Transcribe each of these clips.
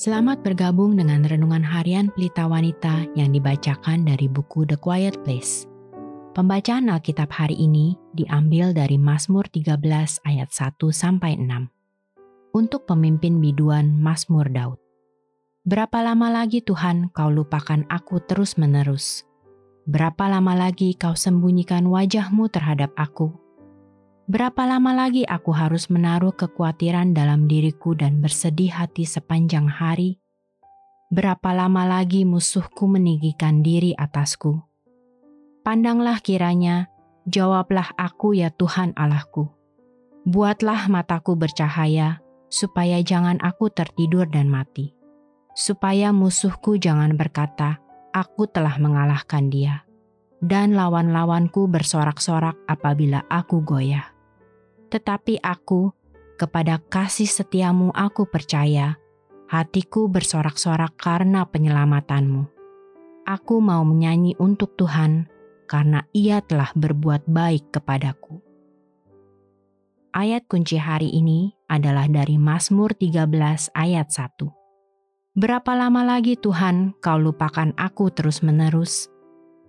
Selamat bergabung dengan renungan harian Pelita Wanita yang dibacakan dari buku The Quiet Place. Pembacaan Alkitab hari ini diambil dari Mazmur 13 ayat 1 sampai 6. Untuk pemimpin biduan Mazmur Daud. Berapa lama lagi Tuhan kau lupakan aku terus-menerus? Berapa lama lagi kau sembunyikan wajahmu terhadap aku? Berapa lama lagi aku harus menaruh kekhawatiran dalam diriku dan bersedih hati sepanjang hari? Berapa lama lagi musuhku meninggikan diri atasku? Pandanglah kiranya, jawablah aku ya Tuhan Allahku. Buatlah mataku bercahaya, supaya jangan aku tertidur dan mati. Supaya musuhku jangan berkata, aku telah mengalahkan dia. Dan lawan-lawanku bersorak-sorak apabila aku goyah tetapi aku, kepada kasih setiamu aku percaya, hatiku bersorak-sorak karena penyelamatanmu. Aku mau menyanyi untuk Tuhan, karena ia telah berbuat baik kepadaku. Ayat kunci hari ini adalah dari Mazmur 13 ayat 1. Berapa lama lagi Tuhan kau lupakan aku terus-menerus?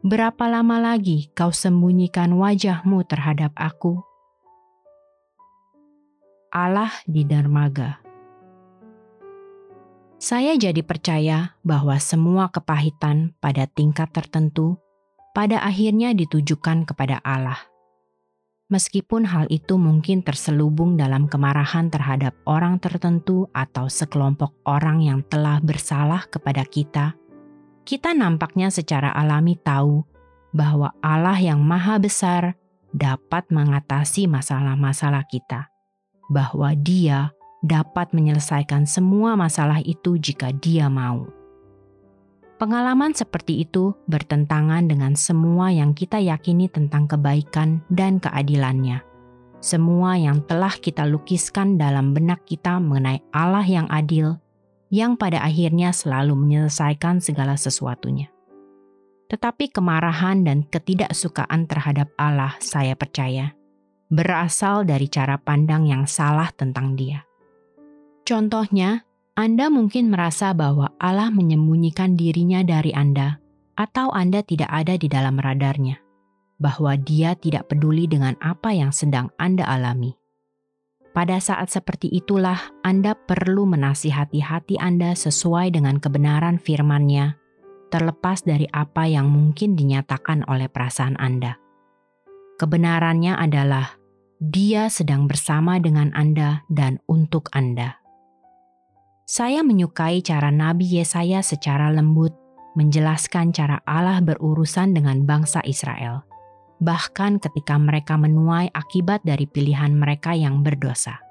Berapa lama lagi kau sembunyikan wajahmu terhadap aku? Allah di dermaga. Saya jadi percaya bahwa semua kepahitan pada tingkat tertentu pada akhirnya ditujukan kepada Allah. Meskipun hal itu mungkin terselubung dalam kemarahan terhadap orang tertentu atau sekelompok orang yang telah bersalah kepada kita, kita nampaknya secara alami tahu bahwa Allah yang Maha Besar dapat mengatasi masalah-masalah kita bahwa Dia dapat menyelesaikan semua masalah itu jika Dia mau. Pengalaman seperti itu bertentangan dengan semua yang kita yakini tentang kebaikan dan keadilannya. Semua yang telah kita lukiskan dalam benak kita mengenai Allah yang adil, yang pada akhirnya selalu menyelesaikan segala sesuatunya. Tetapi kemarahan dan ketidaksukaan terhadap Allah, saya percaya, berasal dari cara pandang yang salah tentang Dia. Contohnya, Anda mungkin merasa bahwa Allah menyembunyikan dirinya dari Anda, atau Anda tidak ada di dalam radarnya, bahwa Dia tidak peduli dengan apa yang sedang Anda alami. Pada saat seperti itulah Anda perlu menasihati hati Anda sesuai dengan kebenaran firman-Nya, terlepas dari apa yang mungkin dinyatakan oleh perasaan Anda. Kebenarannya adalah dia sedang bersama dengan Anda dan untuk Anda. Saya menyukai cara Nabi Yesaya secara lembut menjelaskan cara Allah berurusan dengan bangsa Israel, bahkan ketika mereka menuai akibat dari pilihan mereka yang berdosa.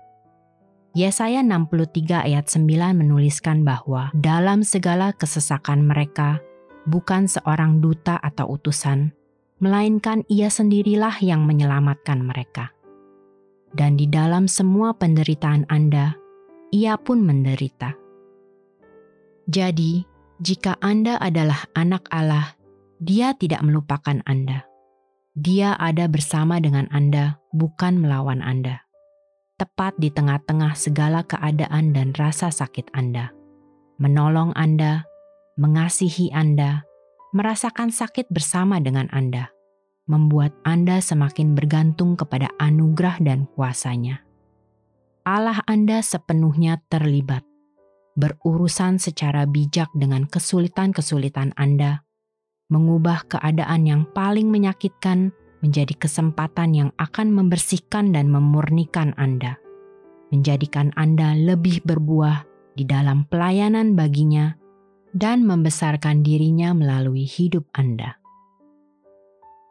Yesaya 63 ayat 9 menuliskan bahwa dalam segala kesesakan mereka, bukan seorang duta atau utusan, melainkan ia sendirilah yang menyelamatkan mereka dan di dalam semua penderitaan Anda, ia pun menderita. Jadi, jika Anda adalah anak Allah, Dia tidak melupakan Anda. Dia ada bersama dengan Anda, bukan melawan Anda. Tepat di tengah-tengah segala keadaan dan rasa sakit Anda, menolong Anda, mengasihi Anda, merasakan sakit bersama dengan Anda membuat Anda semakin bergantung kepada anugerah dan kuasanya. Allah Anda sepenuhnya terlibat, berurusan secara bijak dengan kesulitan-kesulitan Anda, mengubah keadaan yang paling menyakitkan menjadi kesempatan yang akan membersihkan dan memurnikan Anda, menjadikan Anda lebih berbuah di dalam pelayanan baginya, dan membesarkan dirinya melalui hidup Anda.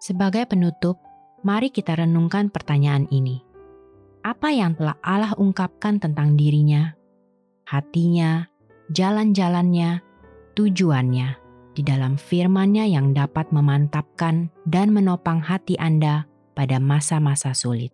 Sebagai penutup, mari kita renungkan pertanyaan ini. Apa yang telah Allah ungkapkan tentang dirinya, hatinya, jalan-jalannya, tujuannya di dalam firman-Nya yang dapat memantapkan dan menopang hati Anda pada masa-masa sulit.